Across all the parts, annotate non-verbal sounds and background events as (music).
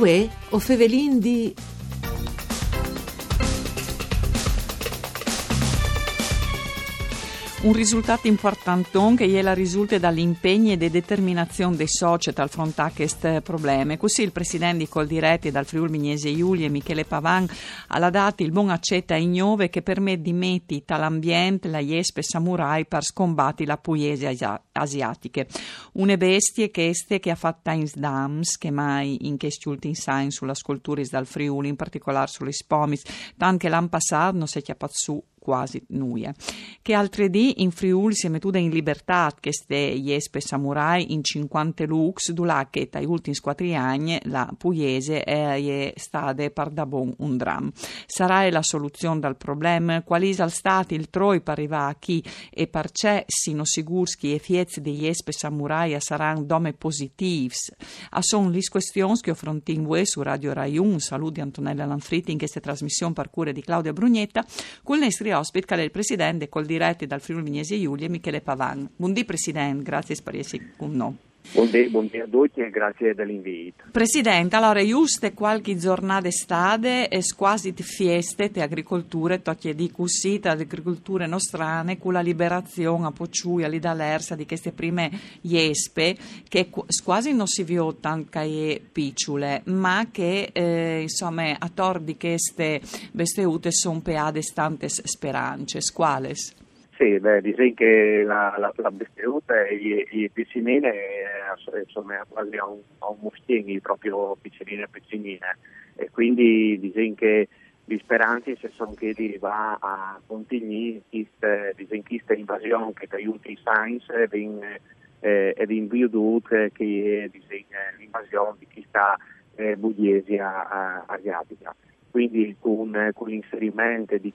Uè, o fevelin di Un risultato importante che ieri risulta dall'impegno e da determinazione dei soci al fronte questo problema. Così il presidente di Coldiretti dal Friuli Mignese Giulia, Michele Pavan, ha dato il buon accetta Ignove che permette di mettere dall'ambiente la Jespe Samurai per scombatti la pugliese asiatiche. Une bestie che este che ha fatto in dams, che mai in questi ultimi sign sulla scultura dal Friuli, in particolare sulle spomis, tanto che l'anno passato non si è chiappato su quasi nuie. Che altri di in Friuli si è mettuta in libertà che ste Jespe Samurai in 50 lux, dulà che dai ultimi quattro anni la pugliese è stata per da bon un dram. Sarà la soluzione dal problema? Quali sono stati il troi per arrivare a chi e per c'è sino sicurski e fiez di Jespe Samurai saranno dome positivs? A son lis questions che affrontin voi su Radio Rai 1, saluto di Antonella Lanfritti in questa trasmissione per cure di Claudia Brugnetta, con il nostri ospiti che è il presidente col diretti dal Friuli Vignesi Giulia Michele Pavan. Buondì presidente, grazie per essere con noi. Buongiorno a tutti e grazie dell'invito. Presidente, allora, giuste qualche giornata d'estate e quasi di feste di agricolture, tocchi di cussita agricolture nostrane, con la liberazione a Pocciuia, lì di queste prime iespe, che quasi non si vio tanto picciole, ma che, eh, insomma, a tor di queste besteute sono peade tante speranze. Quales? Sì, beh, dice che la, la, la besteruta e i piscinine insomma quasi a un, a un mustini proprio piccinine piccinine e quindi dice che le speranze se sono che va a continuare questa invasione che aiuti i science eh, ed in che disegna l'invasione di questa eh, bugliesia asiatica. Quindi con, con l'inserimento di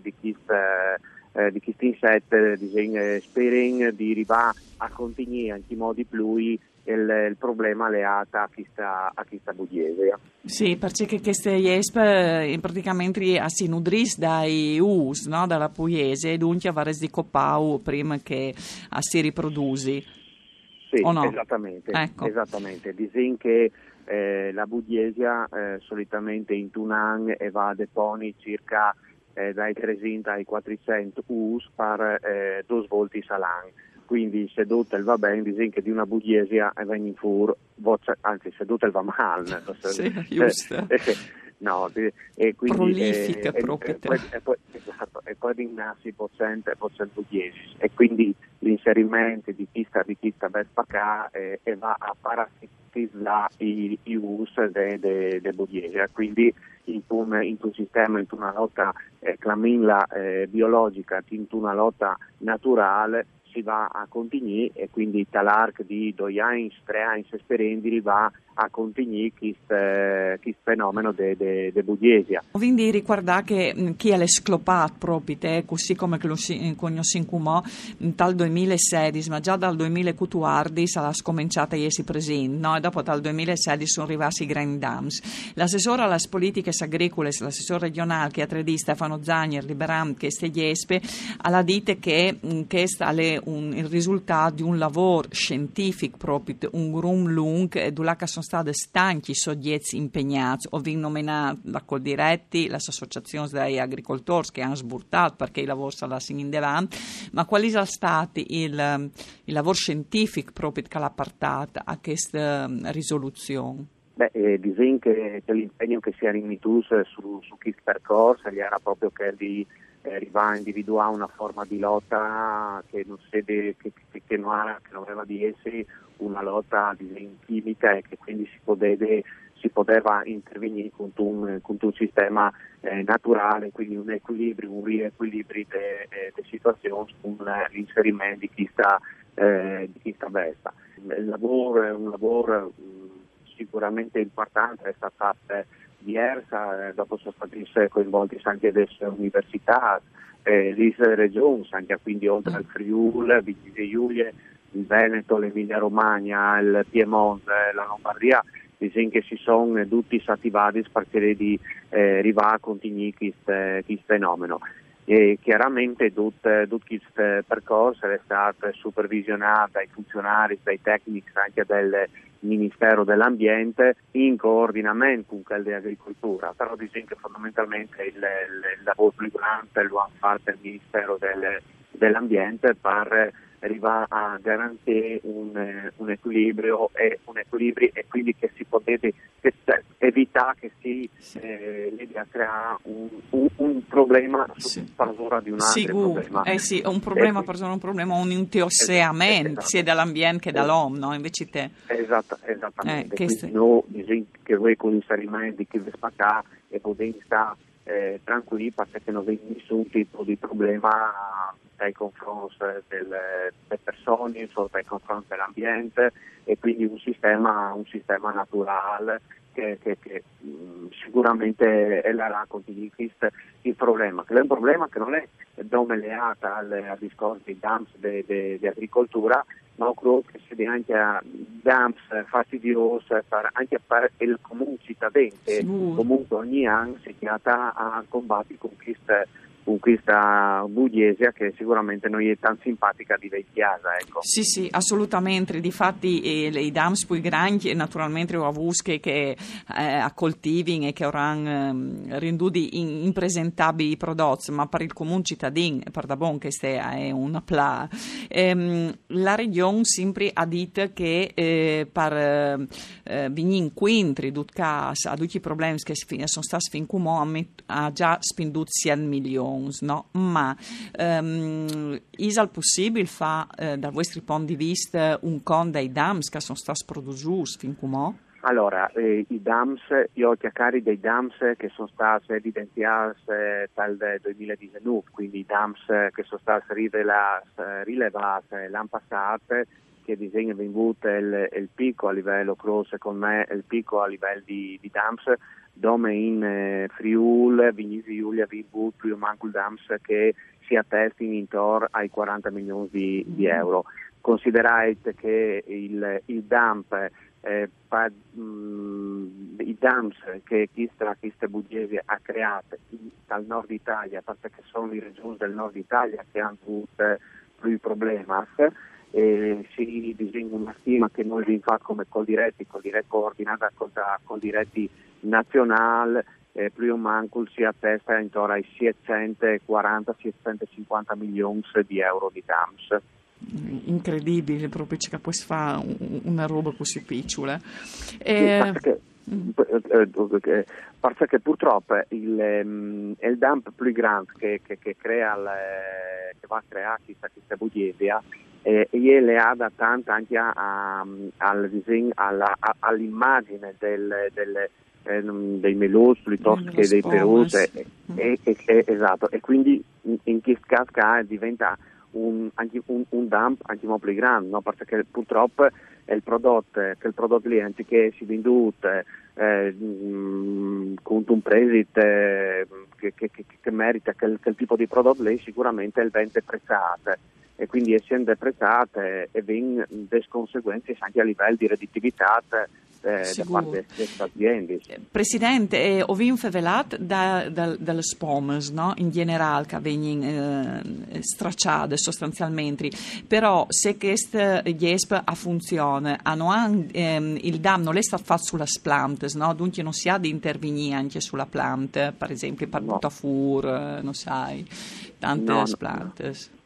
di questa eh, di questi insetti disegna, speren di arrivare a continuare anche in modi più il, il problema legato a questa, a questa bugiese. Sì, perché queste IESP eh, praticamente si nutriscono dai US, no? dalla pugliese, e dunque a di copau prima che si riproduci. Sì, no? esattamente. Ecco. esattamente. Dicono che eh, la bugiesia eh, solitamente in Tunan e va a deponi circa eh, dai 300 ai 400 US per eh, due volte salan. Quindi se dotel va bene, dicono che di una bugiesia e vengono fuori, anzi se dotel va male. sì, (laughs) giusto. (laughs) no, e quindi, Prolifica eh, proprio. E, e, poi, esatto, e poi rinassi potente, potente bugiesi. E quindi l'inserimento di questa, di questa Vespa eh, e va a parasitizzare i, i us de, bugiesi. Quindi in un, sistema, in una lotta eh, clamilla eh, biologica, in una lotta naturale, si va a continuare e quindi talarc di due anni, tre anni sperendi va a continuare questo eh, fenomeno di de, de buggiesia. Quindi ricordate che mm, chi è l'esclopat proprio, così come lo si incumò dal 2016, ma già dal 2014 sarà scominciata a essere presente, no? e dopo dal 2016 sono arrivati i Grand Dams. L'assessore alle politiche agricole, l'assessore regionale che ha 3D Stefano Zagner, Liberam, che ste Jespe, ha detto che questo mm, è un, il risultato di un lavoro scientifico proprio, un grum lung, e dove sono stati stanchi soggetti impegnati, ho nominato da Coldiretti, l'associazione degli agricoltori che hanno sburtato perché il lavoro sarà in davanti, ma quali sono stati il, il lavoro scientifico proprio che l'ha portato a questa risoluzione? Beh, eh, disegno che, che l'impegno che si era in su, su questo percorso era proprio che di eh, arrivare a individuare una forma di lotta che non, sede, che, che, che non, ha, che non aveva di essere una lotta di chimica e che quindi si poteva, si poteva intervenire con un, con un sistema eh, naturale, quindi un equilibrio, un riequilibrio delle de situazioni con l'inserimento di chi sta, eh, di chi sta vesta. Il lavoro è un lavoro sicuramente importante, è stato fatto diversa, eh, dopo sono stati coinvolti anche adesso università, eh, l'Isla Regione, anche quindi oltre al Friuli, Vigili Giulie, il Veneto, l'Emilia Romagna, il Piemonte, la Lombardia, dicono che si sono tutti attivati per cercare di eh, arrivare a continuare questo fenomeno. E chiaramente tutto, questo percorso è stato supervisionato dai funzionari, dai tecnici anche del Ministero dell'Ambiente in coordinamento con quello dell'Agricoltura, però diciamo che fondamentalmente il, il, il lavoro più grande lo ha fatto il Ministero del, dell'Ambiente per arriva a garantire un, eh, un, equilibrio e, un equilibrio e quindi che si potete che, evitare che si eh, a creare un, un, un, problema sì. per di un altro sì, problema. Eh sì, un problema per un problema, un intiosseamento esatto, sia dall'ambiente che dall'uomo, no? Invece te... Esatto, esattamente. Eh, quindi se... noi diciamo che voi con l'inserimento che vi spaccare e potete stare eh, tranquilli perché non avete nessun tipo di problema nei confronti delle, delle persone, nei confronti dell'ambiente e quindi un sistema, un sistema naturale che, che, che mh, sicuramente è la di questo il problema, che è un problema che non è legato al, al discorso dei dumps di agricoltura, ma credo che sia anche a dumps fastidiosi anche per il comune cittadino che comunque ogni anno si chiama a combattere con queste con questa Bugliesia che sicuramente non è tan simpatica di Vecchiasa. Ecco. Sì, sì, assolutamente. Difatti eh, i dams poi grandi naturalmente ho avuto che eh, a coltiving e che avranno eh, renduti in, impresentabili prodotti, ma per il comune cittadino, per da bon che è una pla. Ehm, la regione sempre ha detto che eh, per eh, eh venire incontri a tutti i problemi che sono stati fin come ha già spenduto 100 milioni Jones, no? ma um, è il possibile fa eh, dal vostro punto di vista un con dei dams che sono stati prodotti fin come? Allora, eh, i DAMS, io ho chiacchiere dei DAMS che sono stati evidenziati eh, dal 2019, quindi i DAMS che sono stati rilevati l'anno passato, che disegna venuto il, il picco a livello, secondo me, il picco a livello di, di DAMS dove in eh, Friul, Vignesi Giulia, Vibu, più manco il Dams che si attestino intorno ai 40 milioni di, di mm. euro. Considerate che il, il dump eh, pa, mh, mm, i dumps che questa, questa Bugiesi ha creato dal nord Italia, perché sono le regioni del nord Italia che hanno avuto più problemi, e si disegna una stima che noi vi fa come Coldiretti, Coldiretti coordinata con Coldiretti nazionale, eh, meno si attesta intorno ai 740-750 milioni di euro di DAMS. Incredibile, proprio che poi si fa una roba così piccola. E... Perché, perché, purtroppo il, um, il dump più grande che, che, che, crea le, che va a creare questa, questa bugesia eh, e le ha adattante anche a, a, al all'immagine del, del eh, dei melos piuttosto che dei perus eh, eh, eh, esatto. E quindi in, in questo caso diventa un, anche un, un dump più grande no? perché purtroppo è il prodotto che il prodotto lì anziché si venduto eh, mm, con un presito eh, che, che, che, che, merita quel, quel tipo di prodotto lì sicuramente è il vende prezzato e quindi essendo apprezzate e ben des conseguenze anche a livello di redditività eh, da parte delle aziende. Presidente, eh, ho visto velat da, da, dalle spomes no? in generale che vengono eh, stracciate sostanzialmente, però se questa GESP ha funzione, hanno anche, ehm, il danno non è stato fatto sulla plante, no? dunque non si ha di intervenire anche sulla planta, per esempio per no. Butafur, eh, non sai, tante no, plantes. No.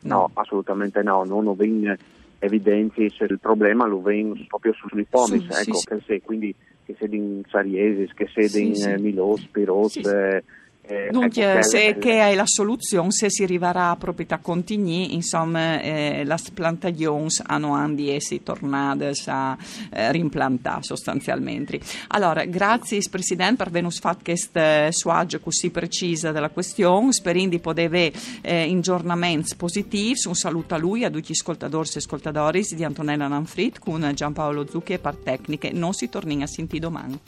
No, assolutamente no, non lo ven evidenzi se il problema lo ven proprio sui pomis, sì, ecco, sì, che se, quindi che se in Sariesis, che se sì, in sì. Milos, Piros, eh, eh, Dunque, ecco, se che è la soluzione, se si arriverà a proprietà continui, insomma, eh, le plantagioni hanno anche essi tornate a eh, rimplantare sostanzialmente. Allora, grazie Presidente per aver fatto questa suaggia così precisa della questione, speriamo di poter avere eh, aggiornamenti positivi. Un saluto a lui, a tutti gli ascoltatori e ascoltatori di Antonella Nanfrit con Giampaolo Zucchi e par tecniche. Non si torni a sentire domani.